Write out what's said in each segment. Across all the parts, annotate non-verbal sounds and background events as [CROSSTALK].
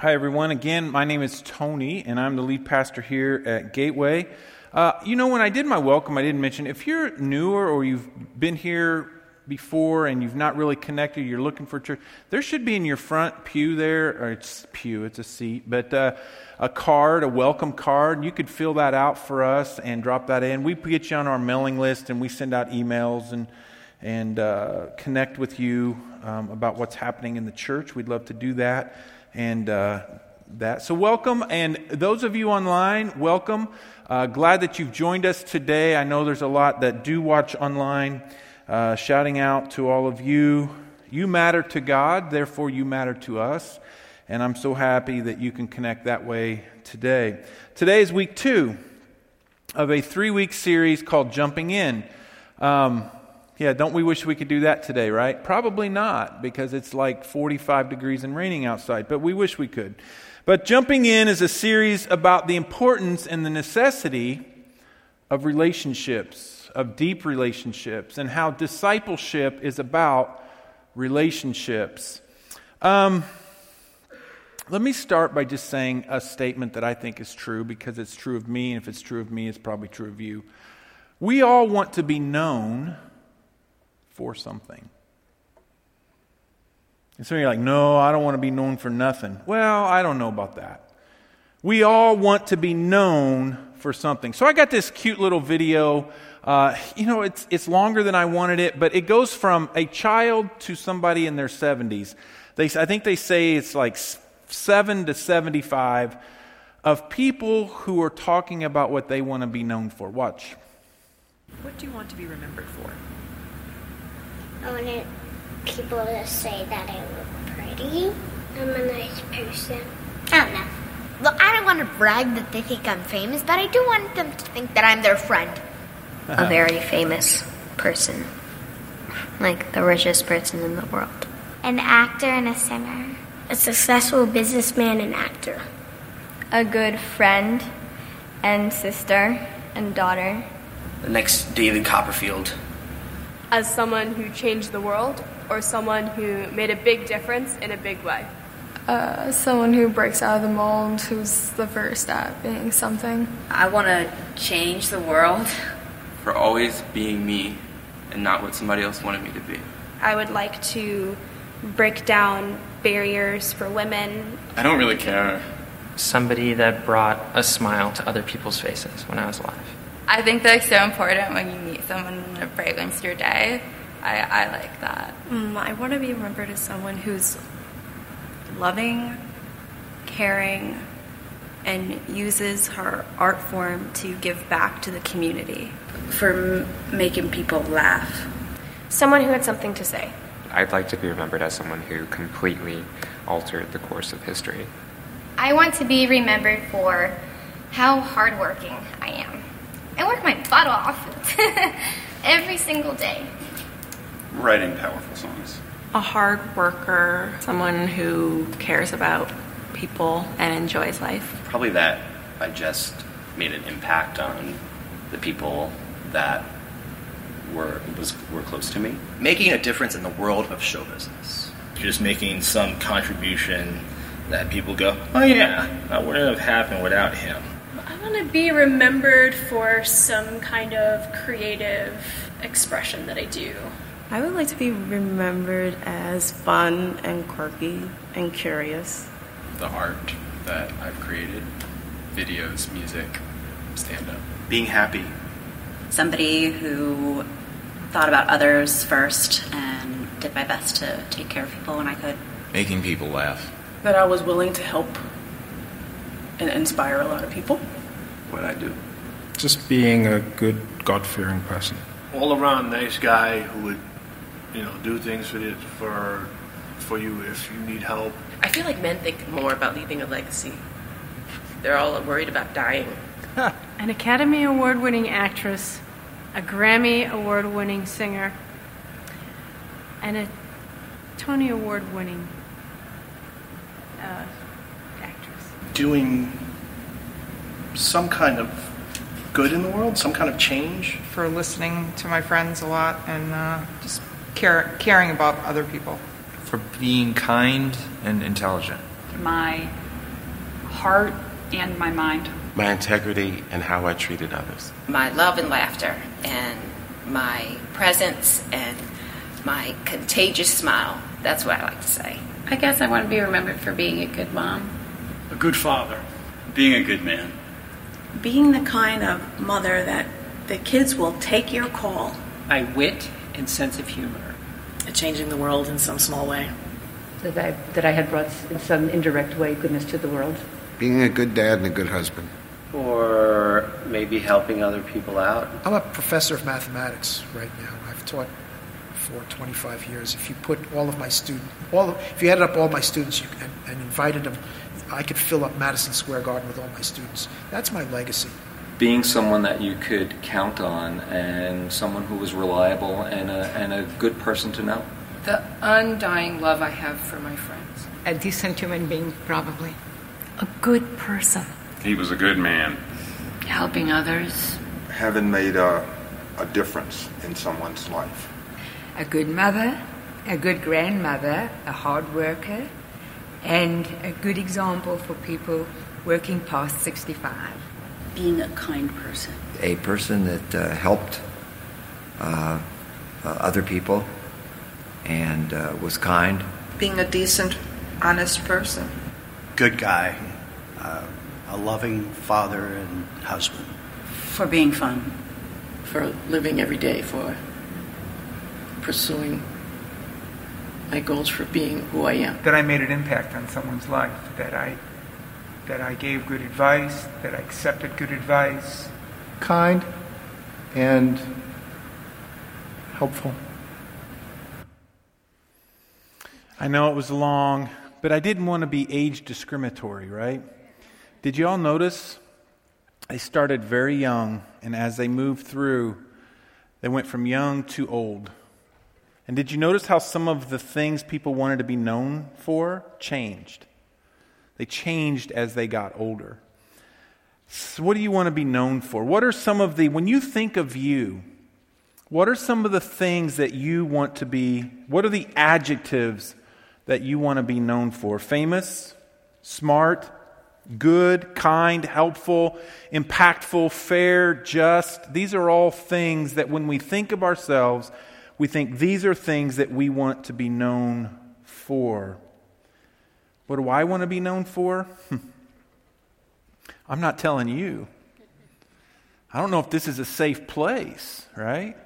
Hi, everyone. Again, my name is Tony, and I'm the lead pastor here at Gateway. Uh, you know, when I did my welcome, I didn't mention if you're newer or you've been here before and you've not really connected, you're looking for church, there should be in your front pew there, or it's pew, it's a seat, but uh, a card, a welcome card. You could fill that out for us and drop that in. We get you on our mailing list and we send out emails and and uh, connect with you um, about what's happening in the church. We'd love to do that and uh, that. So, welcome. And those of you online, welcome. Uh, glad that you've joined us today. I know there's a lot that do watch online. Uh, shouting out to all of you. You matter to God, therefore, you matter to us. And I'm so happy that you can connect that way today. Today is week two of a three week series called Jumping In. Um, yeah, don't we wish we could do that today, right? Probably not, because it's like 45 degrees and raining outside, but we wish we could. But Jumping In is a series about the importance and the necessity of relationships, of deep relationships, and how discipleship is about relationships. Um, let me start by just saying a statement that I think is true because it's true of me, and if it's true of me, it's probably true of you. We all want to be known for something. And so you're like, no, I don't want to be known for nothing. Well, I don't know about that. We all want to be known for something. So I got this cute little video. Uh, you know, it's, it's longer than I wanted it, but it goes from a child to somebody in their 70s. They, I think they say it's like 7 to 75 of people who are talking about what they want to be known for. Watch. What do you want to be remembered for? I wanted people to say that I look pretty. I'm a nice person. I don't know. Well, I don't want to brag that they think I'm famous, but I do want them to think that I'm their friend. [LAUGHS] a very famous person. Like the richest person in the world. An actor and a singer. A successful businessman and actor. A good friend and sister and daughter. The next David Copperfield. As someone who changed the world or someone who made a big difference in a big way. Uh, someone who breaks out of the mold, who's the first at being something. I want to change the world. For always being me and not what somebody else wanted me to be. I would like to break down barriers for women. I don't really care. Somebody that brought a smile to other people's faces when I was alive. I think that's so important when you meet someone that brightens your day. I, I like that. Mm, I want to be remembered as someone who's loving, caring, and uses her art form to give back to the community. For m- making people laugh. Someone who had something to say. I'd like to be remembered as someone who completely altered the course of history. I want to be remembered for how hardworking I am. I work my butt off [LAUGHS] every single day. Writing powerful songs. A hard worker, someone who cares about people and enjoys life. Probably that I just made an impact on the people that were was were close to me. Making a difference in the world of show business. Just making some contribution that people go, oh yeah, that wouldn't have happened without him. I want to be remembered for some kind of creative expression that I do. I would like to be remembered as fun and quirky and curious. The art that I've created videos, music, stand up. Being happy. Somebody who thought about others first and did my best to take care of people when I could. Making people laugh. That I was willing to help and inspire a lot of people. What I do. Just being a good, God fearing person. All around nice guy who would, you know, do things for this, for for you if you need help. I feel like men think more about leaving a legacy. They're all worried about dying. An Academy Award winning actress, a Grammy Award winning singer, and a Tony Award winning uh, actress. Doing some kind of good in the world, some kind of change. For listening to my friends a lot and uh, just caring about other people. For being kind and intelligent. My heart and my mind. My integrity and how I treated others. My love and laughter, and my presence, and my contagious smile. That's what I like to say. I guess I want to be remembered for being a good mom, a good father, being a good man, being the kind of mother that the kids will take your call. My wit and sense of humor. Changing the world in some small way. That I, that I had brought in some indirect way goodness to the world. Being a good dad and a good husband. Or maybe helping other people out. I'm a professor of mathematics right now. I've taught for 25 years. If you put all of my students, all of, if you added up all my students you, and, and invited them, I could fill up Madison Square Garden with all my students. That's my legacy being someone that you could count on and someone who was reliable and a, and a good person to know. The undying love I have for my friends. A decent human being, probably. A good person. He was a good man. Helping others. Having made a, a difference in someone's life. A good mother, a good grandmother, a hard worker, and a good example for people working past 65 being a kind person. A person that uh, helped uh, uh, other people and uh, was kind. Being a decent, honest person. Good guy. Uh, a loving father and husband. For being fun. For living every day, for pursuing my goals, for being who I am. That I made an impact on someone's life. That I that I gave good advice, that I accepted good advice. Kind and helpful. I know it was long, but I didn't want to be age discriminatory, right? Did you all notice? They started very young, and as they moved through, they went from young to old. And did you notice how some of the things people wanted to be known for changed? They changed as they got older. So what do you want to be known for? What are some of the, when you think of you, what are some of the things that you want to be, what are the adjectives that you want to be known for? Famous, smart, good, kind, helpful, impactful, fair, just. These are all things that when we think of ourselves, we think these are things that we want to be known for. What do I want to be known for? [LAUGHS] I'm not telling you. I don't know if this is a safe place, right?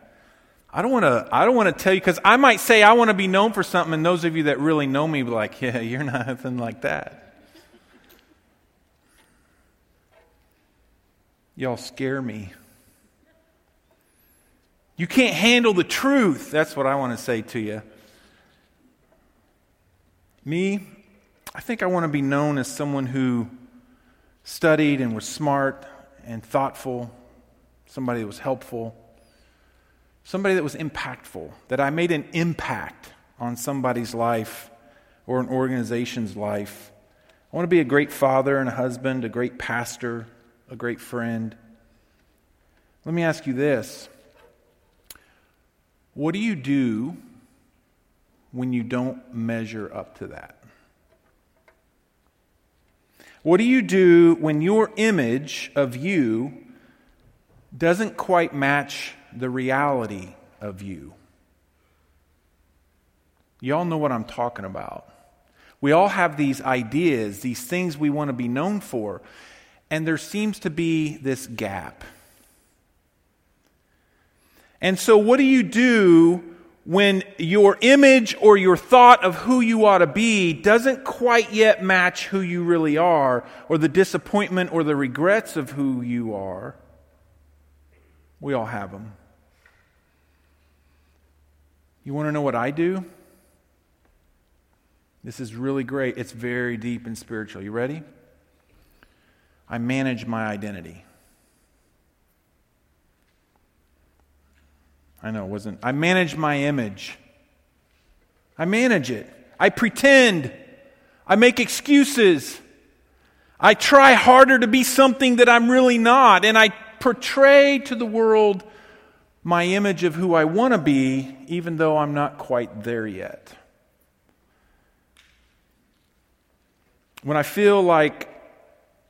I don't want to I don't want to tell you cuz I might say I want to be known for something and those of you that really know me be like, [LAUGHS] "Yeah, you're nothing like that." Y'all scare me. You can't handle the truth. That's what I want to say to you. Me, I think I want to be known as someone who studied and was smart and thoughtful, somebody that was helpful, somebody that was impactful, that I made an impact on somebody's life or an organization's life. I want to be a great father and a husband, a great pastor, a great friend. Let me ask you this What do you do when you don't measure up to that? What do you do when your image of you doesn't quite match the reality of you? You all know what I'm talking about. We all have these ideas, these things we want to be known for, and there seems to be this gap. And so, what do you do when your image or your thought of who you ought to be doesn't quite yet match who you really are, or the disappointment or the regrets of who you are, we all have them. You want to know what I do? This is really great. It's very deep and spiritual. You ready? I manage my identity. I know it wasn't. I manage my image. I manage it. I pretend. I make excuses. I try harder to be something that I'm really not. And I portray to the world my image of who I want to be, even though I'm not quite there yet. When I feel like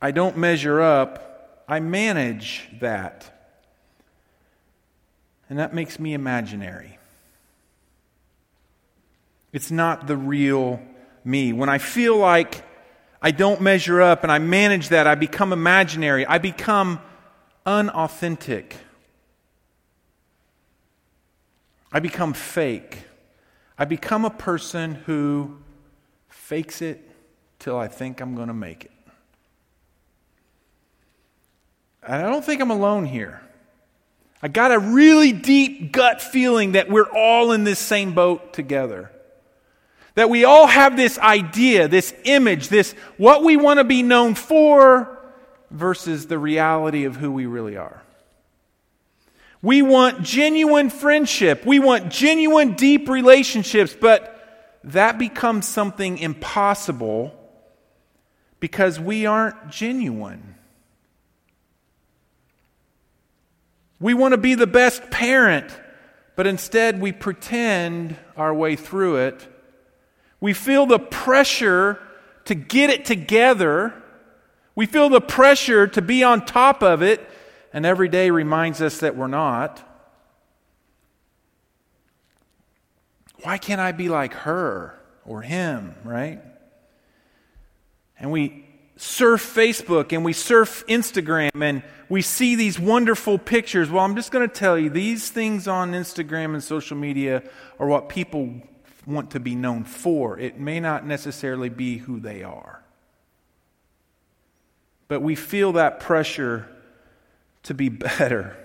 I don't measure up, I manage that. And that makes me imaginary. It's not the real me. When I feel like I don't measure up and I manage that, I become imaginary. I become unauthentic. I become fake. I become a person who fakes it till I think I'm going to make it. And I don't think I'm alone here. I got a really deep gut feeling that we're all in this same boat together. That we all have this idea, this image, this what we want to be known for versus the reality of who we really are. We want genuine friendship. We want genuine, deep relationships, but that becomes something impossible because we aren't genuine. We want to be the best parent, but instead we pretend our way through it. We feel the pressure to get it together. We feel the pressure to be on top of it, and every day reminds us that we're not. Why can't I be like her or him, right? And we surf Facebook and we surf Instagram and we see these wonderful pictures. Well, I'm just going to tell you these things on Instagram and social media are what people want to be known for. It may not necessarily be who they are. But we feel that pressure to be better.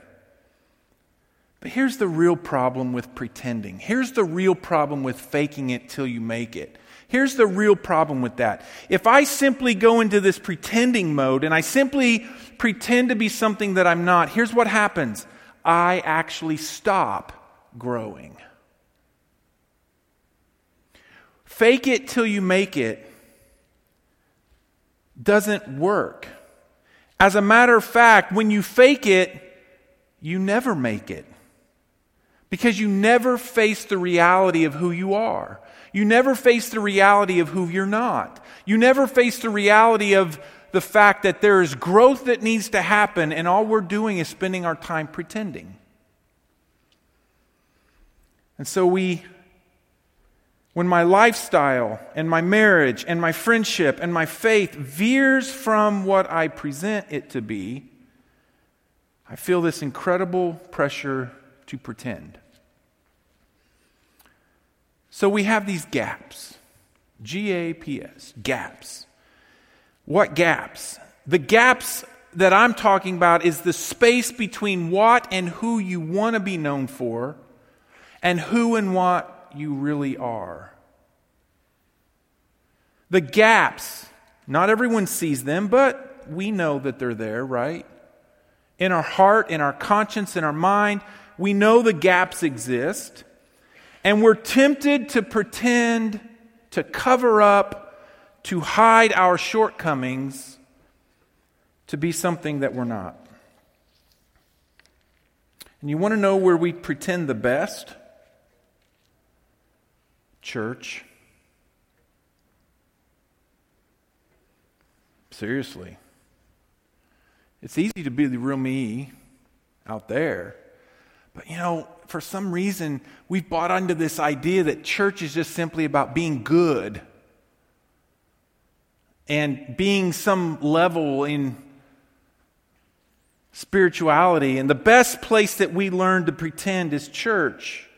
But here's the real problem with pretending. Here's the real problem with faking it till you make it. Here's the real problem with that. If I simply go into this pretending mode and I simply pretend to be something that I'm not, here's what happens I actually stop growing. Fake it till you make it doesn't work. As a matter of fact, when you fake it, you never make it. Because you never face the reality of who you are. You never face the reality of who you're not. You never face the reality of the fact that there is growth that needs to happen, and all we're doing is spending our time pretending. And so we, when my lifestyle and my marriage and my friendship and my faith veers from what I present it to be, I feel this incredible pressure to pretend. So we have these gaps. G A P S, gaps. What gaps? The gaps that I'm talking about is the space between what and who you want to be known for and who and what you really are. The gaps, not everyone sees them, but we know that they're there, right? In our heart, in our conscience, in our mind, we know the gaps exist. And we're tempted to pretend, to cover up, to hide our shortcomings, to be something that we're not. And you want to know where we pretend the best? Church. Seriously. It's easy to be the real me out there. But you know, for some reason, we've bought into this idea that church is just simply about being good and being some level in spirituality. And the best place that we learn to pretend is church.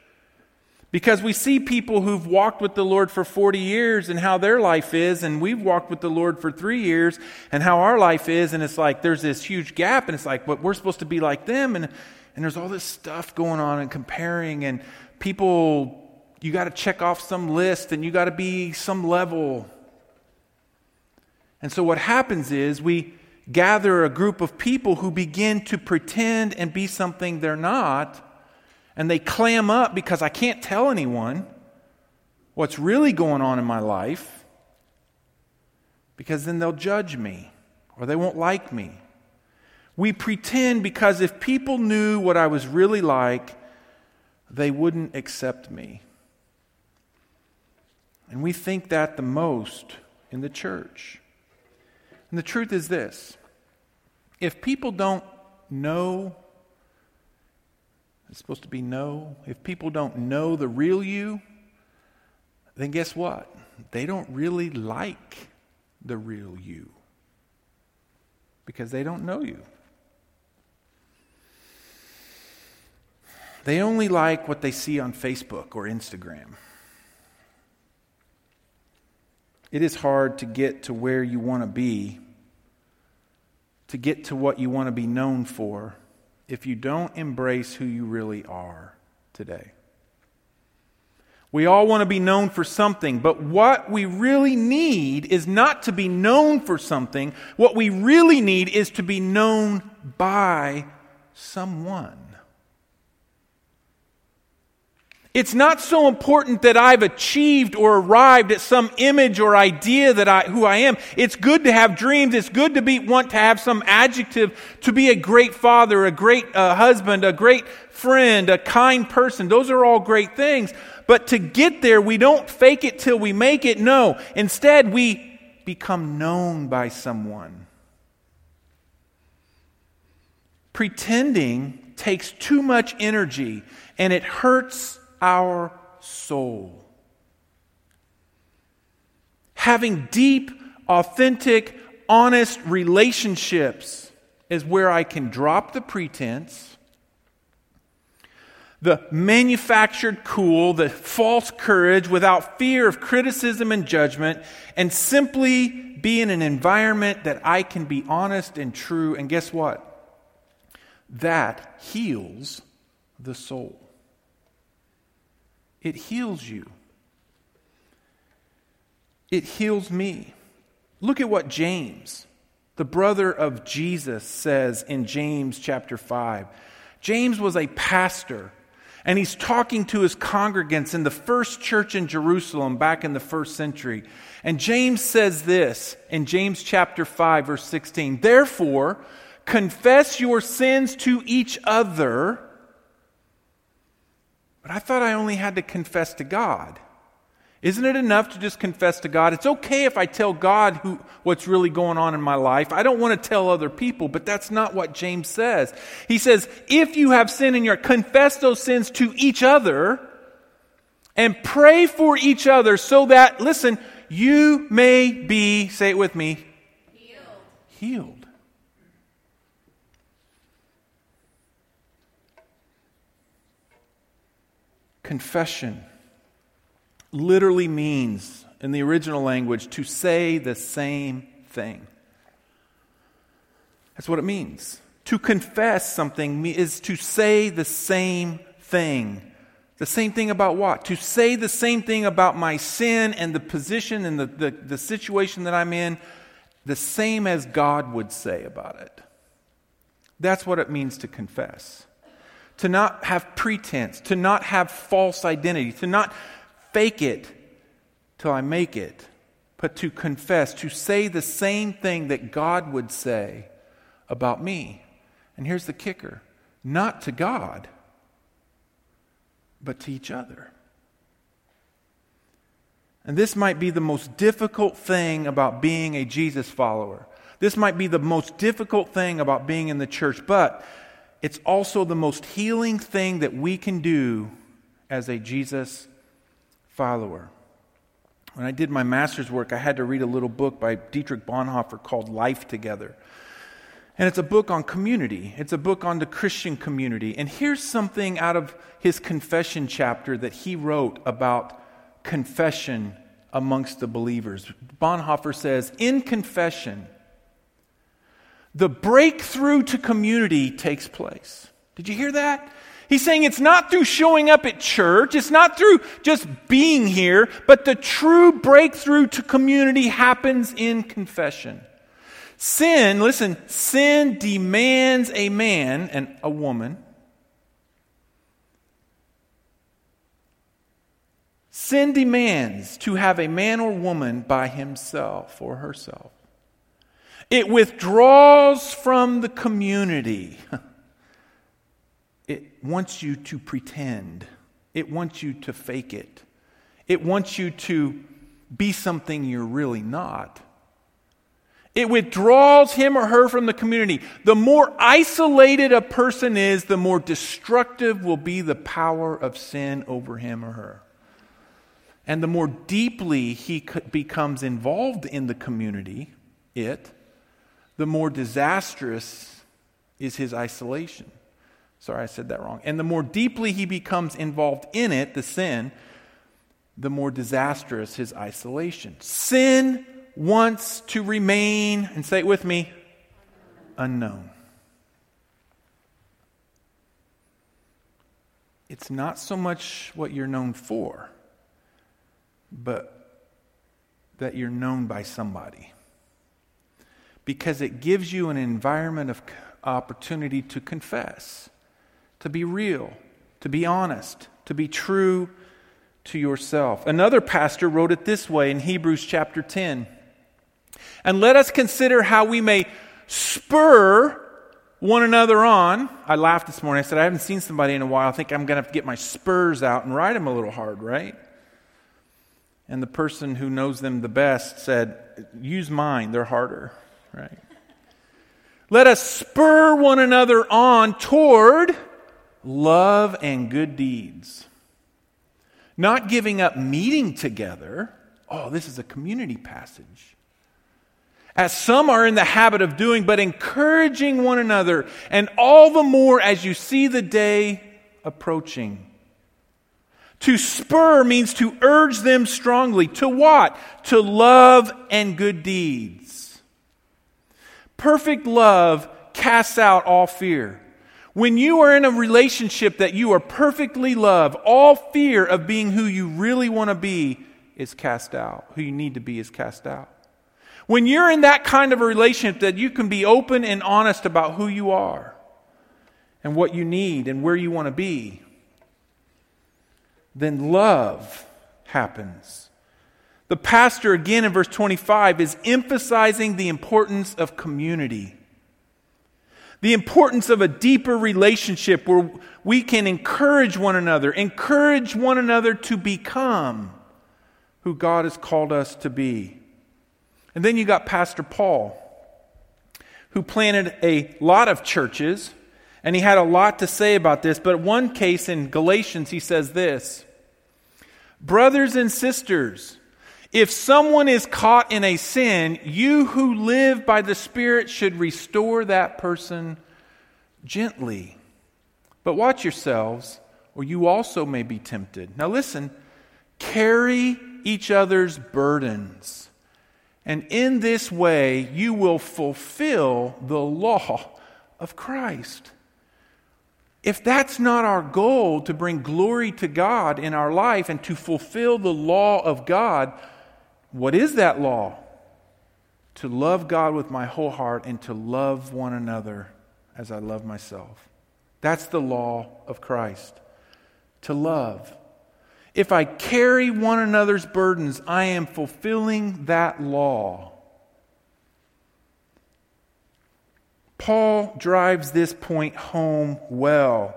Because we see people who've walked with the Lord for 40 years and how their life is, and we've walked with the Lord for three years and how our life is, and it's like there's this huge gap, and it's like, but we're supposed to be like them. And and there's all this stuff going on and comparing, and people, you got to check off some list and you got to be some level. And so what happens is we gather a group of people who begin to pretend and be something they're not, and they clam up because I can't tell anyone what's really going on in my life because then they'll judge me or they won't like me we pretend because if people knew what I was really like, they wouldn't accept me. And we think that the most in the church. And the truth is this if people don't know, it's supposed to be know, if people don't know the real you, then guess what? They don't really like the real you because they don't know you. They only like what they see on Facebook or Instagram. It is hard to get to where you want to be, to get to what you want to be known for, if you don't embrace who you really are today. We all want to be known for something, but what we really need is not to be known for something. What we really need is to be known by someone. It's not so important that I've achieved or arrived at some image or idea that I, who I am. It's good to have dreams. It's good to be, want to have some adjective to be a great father, a great uh, husband, a great friend, a kind person. Those are all great things. But to get there, we don't fake it till we make it. No. Instead, we become known by someone. Pretending takes too much energy and it hurts our soul. Having deep, authentic, honest relationships is where I can drop the pretense, the manufactured cool, the false courage without fear of criticism and judgment, and simply be in an environment that I can be honest and true. And guess what? That heals the soul. It heals you. It heals me. Look at what James, the brother of Jesus, says in James chapter 5. James was a pastor, and he's talking to his congregants in the first church in Jerusalem back in the first century. And James says this in James chapter 5, verse 16 Therefore, confess your sins to each other but I thought I only had to confess to God. Isn't it enough to just confess to God? It's okay if I tell God who, what's really going on in my life. I don't want to tell other people, but that's not what James says. He says, if you have sin in your, confess those sins to each other and pray for each other so that, listen, you may be, say it with me, healed. Healed. Confession literally means, in the original language, to say the same thing. That's what it means. To confess something is to say the same thing. The same thing about what? To say the same thing about my sin and the position and the, the, the situation that I'm in, the same as God would say about it. That's what it means to confess to not have pretense, to not have false identity, to not fake it till I make it, but to confess, to say the same thing that God would say about me. And here's the kicker not to God, but to each other. And this might be the most difficult thing about being a Jesus follower. This might be the most difficult thing about being in the church, but it's also the most healing thing that we can do as a Jesus follower. When I did my master's work, I had to read a little book by Dietrich Bonhoeffer called Life Together. And it's a book on community. It's a book on the Christian community. And here's something out of his confession chapter that he wrote about confession amongst the believers. Bonhoeffer says, In confession, the breakthrough to community takes place. Did you hear that? He's saying it's not through showing up at church, it's not through just being here, but the true breakthrough to community happens in confession. Sin, listen, sin demands a man and a woman. Sin demands to have a man or woman by himself or herself. It withdraws from the community. [LAUGHS] It wants you to pretend. It wants you to fake it. It wants you to be something you're really not. It withdraws him or her from the community. The more isolated a person is, the more destructive will be the power of sin over him or her. And the more deeply he becomes involved in the community, it, the more disastrous is his isolation. Sorry, I said that wrong. And the more deeply he becomes involved in it, the sin, the more disastrous his isolation. Sin wants to remain, and say it with me, unknown. It's not so much what you're known for, but that you're known by somebody. Because it gives you an environment of opportunity to confess, to be real, to be honest, to be true to yourself. Another pastor wrote it this way in Hebrews chapter 10. And let us consider how we may spur one another on. I laughed this morning. I said, I haven't seen somebody in a while. I think I'm going to have to get my spurs out and ride them a little hard, right? And the person who knows them the best said, Use mine, they're harder, right? Let us spur one another on toward love and good deeds. Not giving up meeting together. Oh, this is a community passage as some are in the habit of doing, but encouraging one another, and all the more as you see the day approaching. To spur means to urge them strongly. To what? To love and good deeds. Perfect love casts out all fear. When you are in a relationship that you are perfectly loved, all fear of being who you really want to be is cast out. Who you need to be is cast out. When you're in that kind of a relationship that you can be open and honest about who you are and what you need and where you want to be, then love happens. The pastor, again in verse 25, is emphasizing the importance of community, the importance of a deeper relationship where we can encourage one another, encourage one another to become who God has called us to be. And then you got Pastor Paul, who planted a lot of churches, and he had a lot to say about this. But one case in Galatians, he says this Brothers and sisters, if someone is caught in a sin, you who live by the Spirit should restore that person gently. But watch yourselves, or you also may be tempted. Now listen, carry each other's burdens and in this way, you will fulfill the law of Christ. If that's not our goal to bring glory to God in our life and to fulfill the law of God, what is that law? To love God with my whole heart and to love one another as I love myself. That's the law of Christ. To love. If I carry one another's burdens, I am fulfilling that law. Paul drives this point home well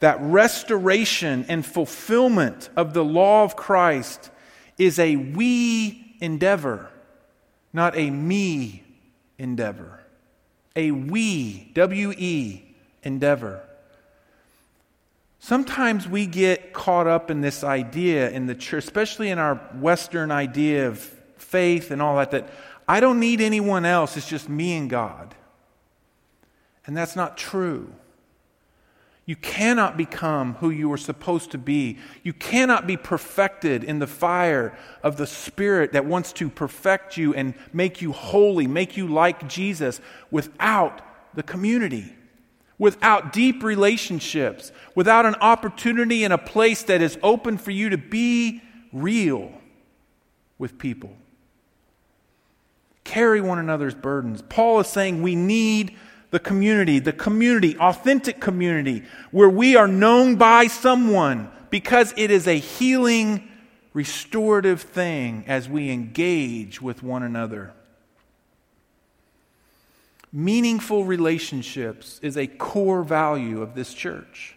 that restoration and fulfillment of the law of Christ is a we endeavor, not a me endeavor. A we, W E, endeavor. Sometimes we get caught up in this idea in the church, especially in our Western idea of faith and all that, that I don't need anyone else, it's just me and God. And that's not true. You cannot become who you are supposed to be. You cannot be perfected in the fire of the Spirit that wants to perfect you and make you holy, make you like Jesus without the community without deep relationships, without an opportunity and a place that is open for you to be real with people. Carry one another's burdens. Paul is saying we need the community, the community, authentic community, where we are known by someone because it is a healing, restorative thing as we engage with one another. Meaningful relationships is a core value of this church.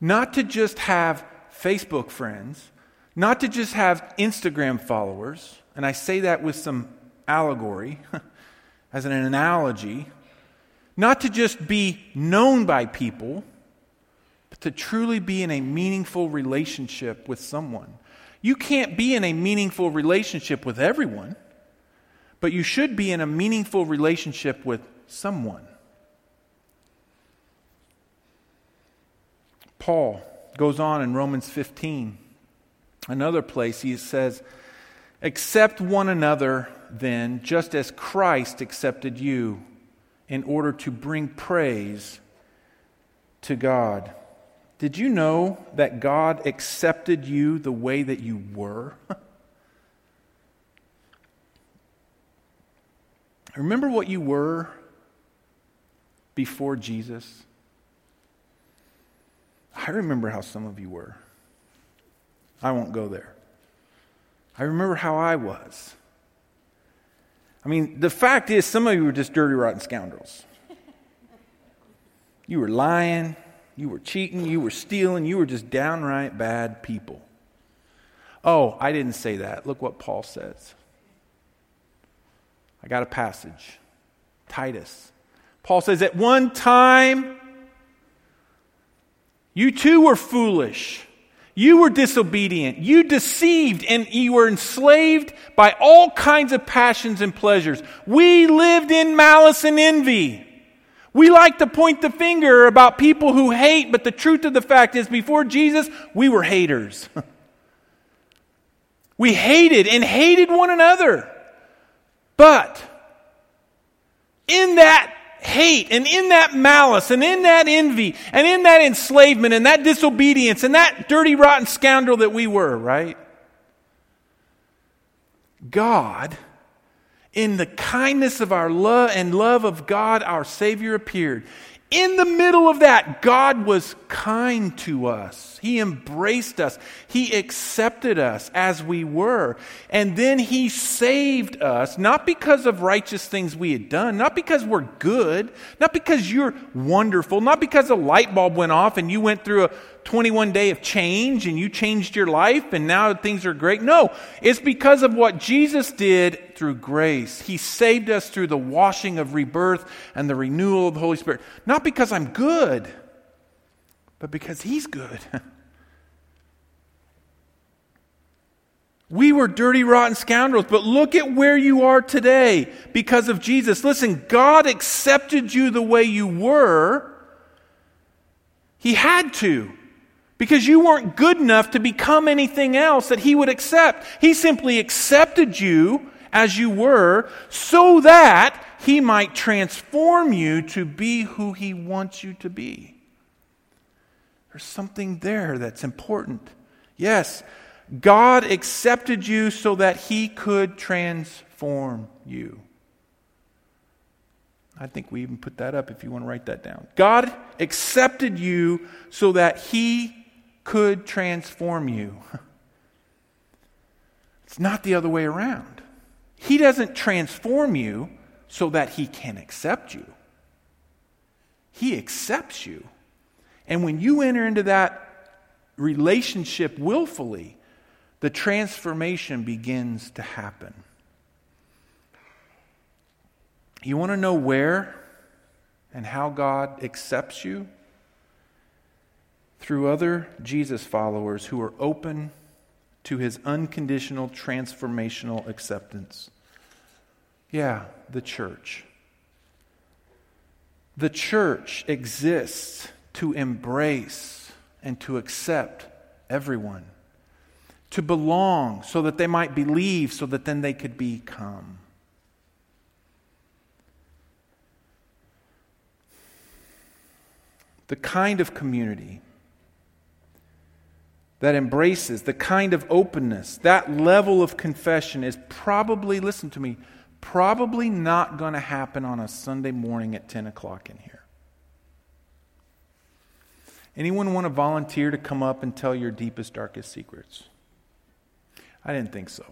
Not to just have Facebook friends, not to just have Instagram followers, and I say that with some allegory, [LAUGHS] as an analogy, not to just be known by people, but to truly be in a meaningful relationship with someone. You can't be in a meaningful relationship with everyone, but you should be in a meaningful relationship with someone. Paul goes on in Romans 15, another place, he says, Accept one another then, just as Christ accepted you, in order to bring praise to God. Did you know that God accepted you the way that you were? [LAUGHS] Remember what you were before Jesus? I remember how some of you were. I won't go there. I remember how I was. I mean, the fact is, some of you were just dirty, rotten scoundrels. You were lying, you were cheating, you were stealing, you were just downright bad people. Oh, I didn't say that. Look what Paul says. I got a passage Titus. Paul says, At one time, you too were foolish. You were disobedient. You deceived and you were enslaved by all kinds of passions and pleasures. We lived in malice and envy. We like to point the finger about people who hate, but the truth of the fact is, before Jesus, we were haters. [LAUGHS] we hated and hated one another. But in that hate and in that malice and in that envy and in that enslavement and that disobedience and that dirty, rotten scoundrel that we were, right? God, in the kindness of our love and love of God, our Savior appeared in the middle of that, God was kind to us. He embraced us. He accepted us as we were. And then He saved us, not because of righteous things we had done, not because we're good, not because you're wonderful, not because a light bulb went off and you went through a 21 day of change and you changed your life and now things are great. No, it's because of what Jesus did through grace. He saved us through the washing of rebirth and the renewal of the Holy Spirit. Not because I'm good, but because He's good. [LAUGHS] We were dirty, rotten scoundrels, but look at where you are today because of Jesus. Listen, God accepted you the way you were. He had to because you weren't good enough to become anything else that He would accept. He simply accepted you as you were so that He might transform you to be who He wants you to be. There's something there that's important. Yes, God accepted you so that He could transform you. I think we even put that up if you want to write that down. God accepted you so that He could transform you. [LAUGHS] It's not the other way around. He doesn't transform you so that he can accept you. He accepts you. And when you enter into that relationship willfully, the transformation begins to happen. You want to know where and how God accepts you? through other Jesus followers who are open to his unconditional transformational acceptance. Yeah, the church. The church exists to embrace and to accept everyone, to belong so that they might believe, so that then they could become. The kind of community that embraces, the kind of openness, that level of confession is probably, listen to me, probably not going to happen on a Sunday morning at 10 o'clock in here. Anyone want to volunteer to come up and tell your deepest, darkest secrets? I didn't think so.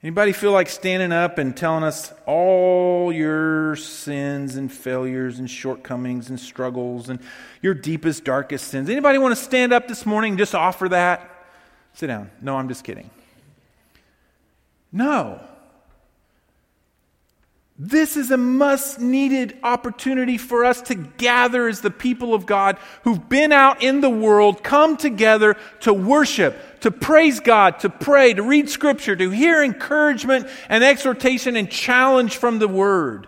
Anybody feel like standing up and telling us all your sins and failures and shortcomings and struggles and your deepest, darkest sins? Anybody want to stand up this morning and just offer that? Sit down. No, I'm just kidding. No. This is a must needed opportunity for us to gather as the people of God who've been out in the world, come together to worship, to praise God, to pray, to read scripture, to hear encouragement and exhortation and challenge from the word.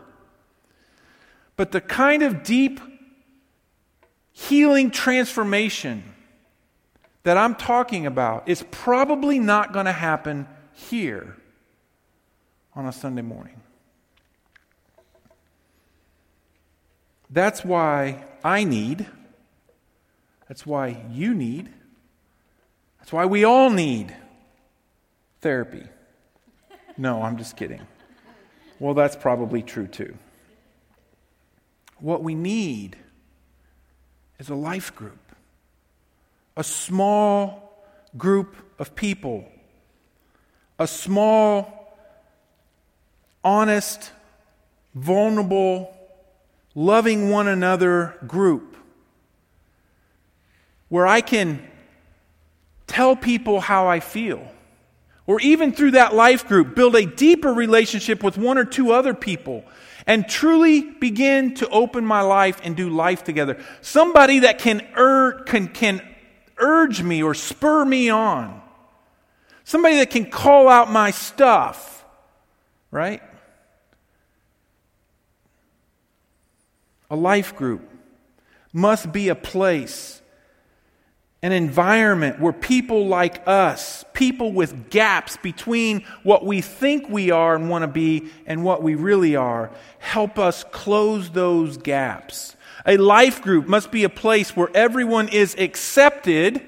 But the kind of deep healing transformation that I'm talking about is probably not going to happen here on a Sunday morning. That's why I need, that's why you need, that's why we all need therapy. No, I'm just kidding. Well, that's probably true too. What we need is a life group, a small group of people, a small, honest, vulnerable, loving one another group where I can tell people how I feel. Or even through that life group, build a deeper relationship with one or two other people and truly begin to open my life and do life together. Somebody that can, ur- can, can urge me or spur me on. Somebody that can call out my stuff, right? A life group, must be a place, an environment where people like us, people with gaps between what we think we are and want to be and what we really are, help us close those gaps. A life group must be a place where everyone is accepted,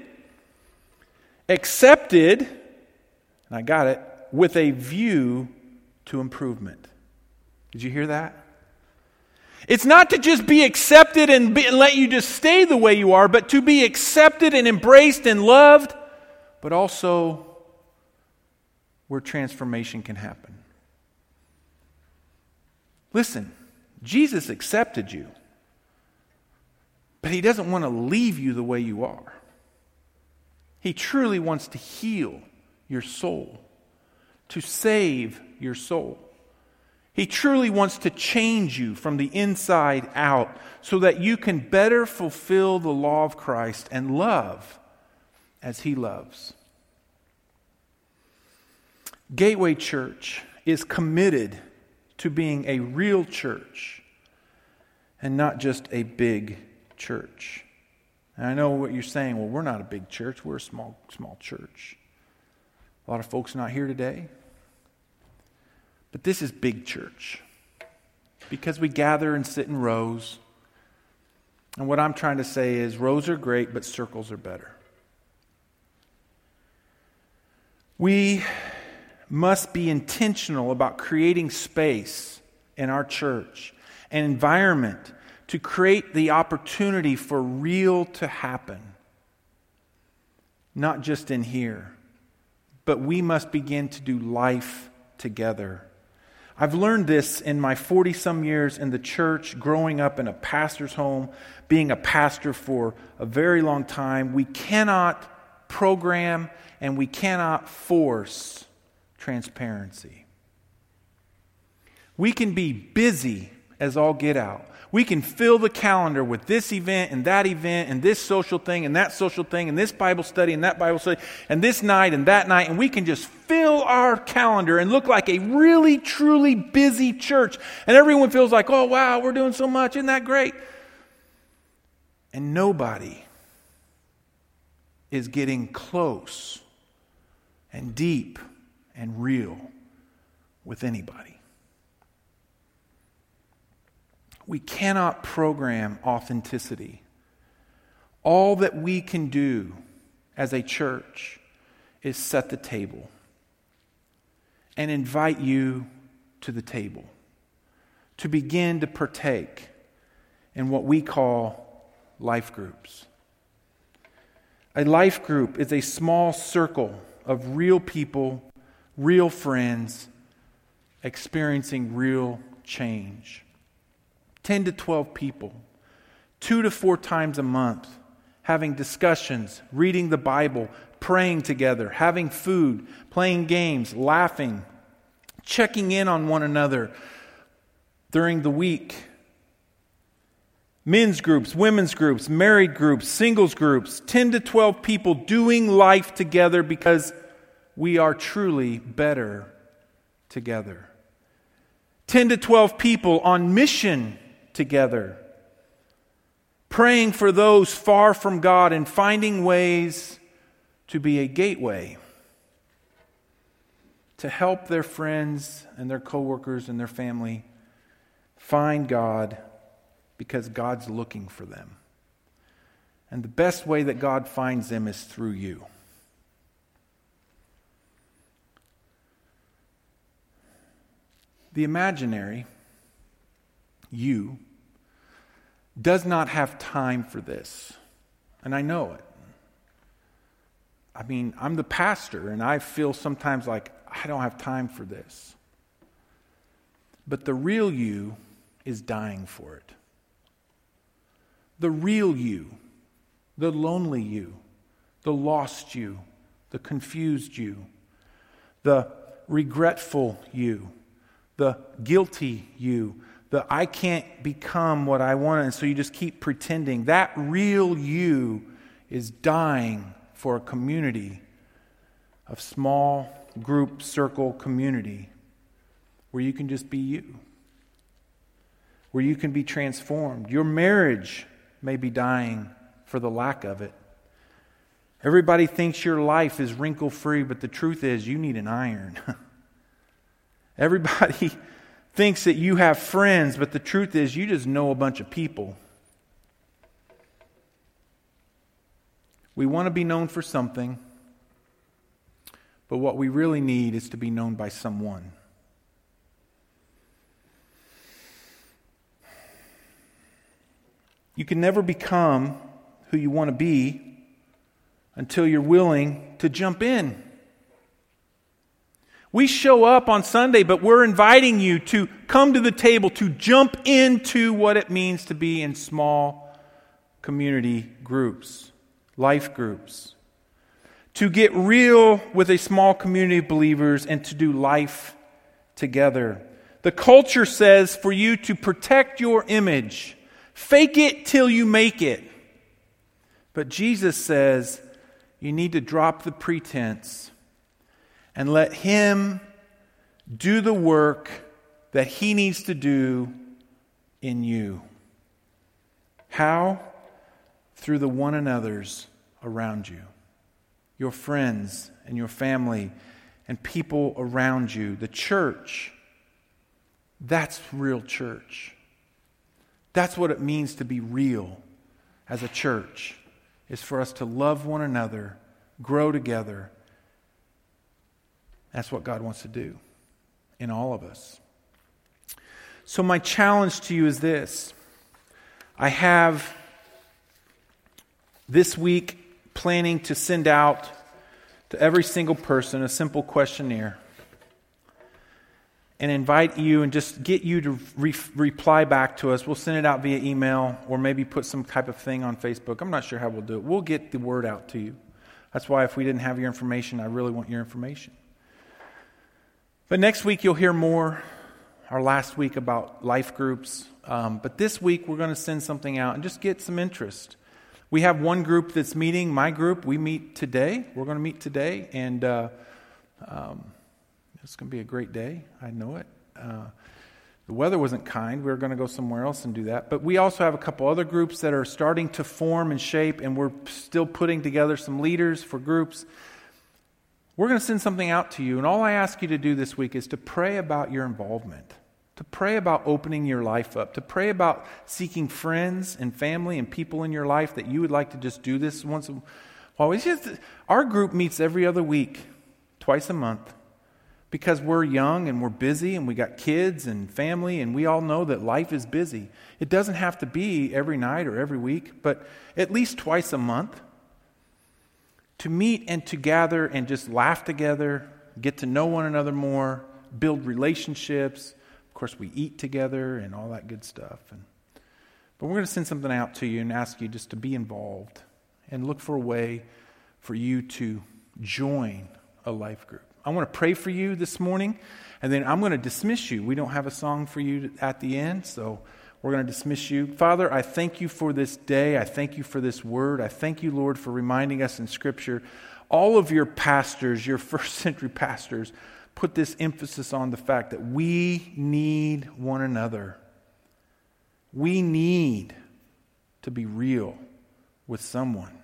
accepted, and I got it, with a view to improvement. Did you hear that? It's not to just be accepted and, be, and, let you just stay the way you are, but to be accepted and embraced and loved, but also where transformation can happen. Listen, Jesus accepted you, but he doesn't want to leave you the way you are. He truly wants to heal your soul, to save your soul. He truly wants to change you from the inside out so that you can better fulfill the law of Christ and love as He loves. Gateway Church is committed to being a real church and not just a big church. And I know what you're saying. Well, we're not a big church, we're a small, small church. A lot of folks not here today. But this is big church because we gather and sit in rows. And what I'm trying to say is rows are great, but circles are better. We must be intentional about creating space in our church, an environment to create the opportunity for real to happen. Not just in here, but we must begin to do life together. I've learned this in my 40 some years in the church, growing up in a pastor's home, being a pastor for a very long time. We cannot program and we cannot force transparency. We can be busy as all get out. We can fill the calendar with this event and that event and this social thing and that social thing and this Bible study and that Bible study and this night and that night. And we can just fill our calendar and look like a really, truly busy church. And everyone feels like, oh, wow, we're doing so much. Isn't that great? And nobody is getting close and deep and real with anybody. We cannot program authenticity. All that we can do as a church is set the table and invite you to the table to begin to partake in what we call life groups. A life group is a small circle of real people, real friends, experiencing real change. 10 to 12 people, two to four times a month, having discussions, reading the Bible, praying together, having food, playing games, laughing, checking in on one another, during the week. Men's groups, women's groups, married groups, singles groups, 10 to 12 people doing life together because we are truly better together. 10 to 12 people on mission together, praying for those far from God and finding ways to be a gateway to help their friends and their coworkers and their family find God because God's looking for them. And the best way that God finds them is through you. The imaginary, you, does not have time for this. And I know it. I mean, I'm the pastor, and I feel sometimes like I don't have time for this. But the real you is dying for it. The real you, the lonely you, the lost you, the confused you, the regretful you, the guilty you, the I can't become what I want, and so you just keep pretending. That real you is dying for a community of small group circle community where you can just be you, where you can be transformed. Your marriage may be dying for the lack of it. Everybody thinks your life is wrinkle free, but the truth is you need an iron. [LAUGHS] Everybody thinks that you have friends, but the truth is you just know a bunch of people. We want to be known for something, but what we really need is to be known by someone. You can never become who you want to be until you're willing to jump in. We show up on Sunday, but we're inviting you to come to the table, to jump into what it means to be in small community groups, life groups, to get real with a small community of believers and to do life together. The culture says for you to protect your image Fake it till you make it. But Jesus says you need to drop the pretense and let Him do the work that He needs to do in you. How? Through the one another's around you, your friends and your family and people around you, the church. That's real church. That's what it means to be real as a church, is for us to love one another, grow together. That's what God wants to do in all of us. So, my challenge to you is this I have this week planning to send out to every single person a simple questionnaire and invite you and just get you to re- reply back to us. We'll send it out via email or maybe put some type of thing on Facebook. I'm not sure how we'll do it. We'll get the word out to you. That's why if we didn't have your information, I really want your information. But next week, you'll hear more, our last week, about life groups. Um, but this week, we're going to send something out and just get some interest. We have one group that's meeting, my group. We meet today. We're going to meet today. And. Uh, um, it's going to be a great day. I know it. Uh, the weather wasn't kind. We were going to go somewhere else and do that. But we also have a couple other groups that are starting to form and shape, and we're still putting together some leaders for groups. We're going to send something out to you, and all I ask you to do this week is to pray about your involvement, to pray about opening your life up, to pray about seeking friends and family and people in your life that you would like to just do this once a while. It's just, our group meets every other week, twice a month because we're young and we're busy and we got kids and family and we all know that life is busy. It doesn't have to be every night or every week, but at least twice a month to meet and to gather and just laugh together, get to know one another more, build relationships. Of course, we eat together and all that good stuff. And, but we're going to send something out to you and ask you just to be involved and look for a way for you to join a life group. I want to pray for you this morning, and then I'm going to dismiss you. We don't have a song for you at the end, so we're going to dismiss you. Father, I thank you for this day. I thank you for this word. I thank you, Lord, for reminding us in Scripture. All of your pastors, your [LAUGHS] first century pastors, put this emphasis on the fact that we need one another. We need to be real with someone.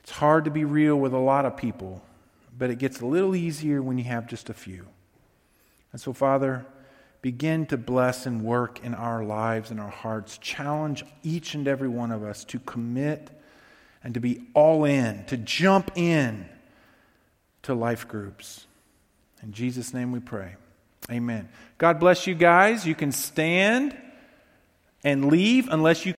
It's hard to be real with a lot of people, but it gets a little easier when you have just a few. And so, Father, begin to bless and work in our lives and our hearts. Challenge each and every one of us to commit and to be all in, to jump in to life groups. In Jesus' name we pray. Amen. God bless you guys. You can stand and leave unless you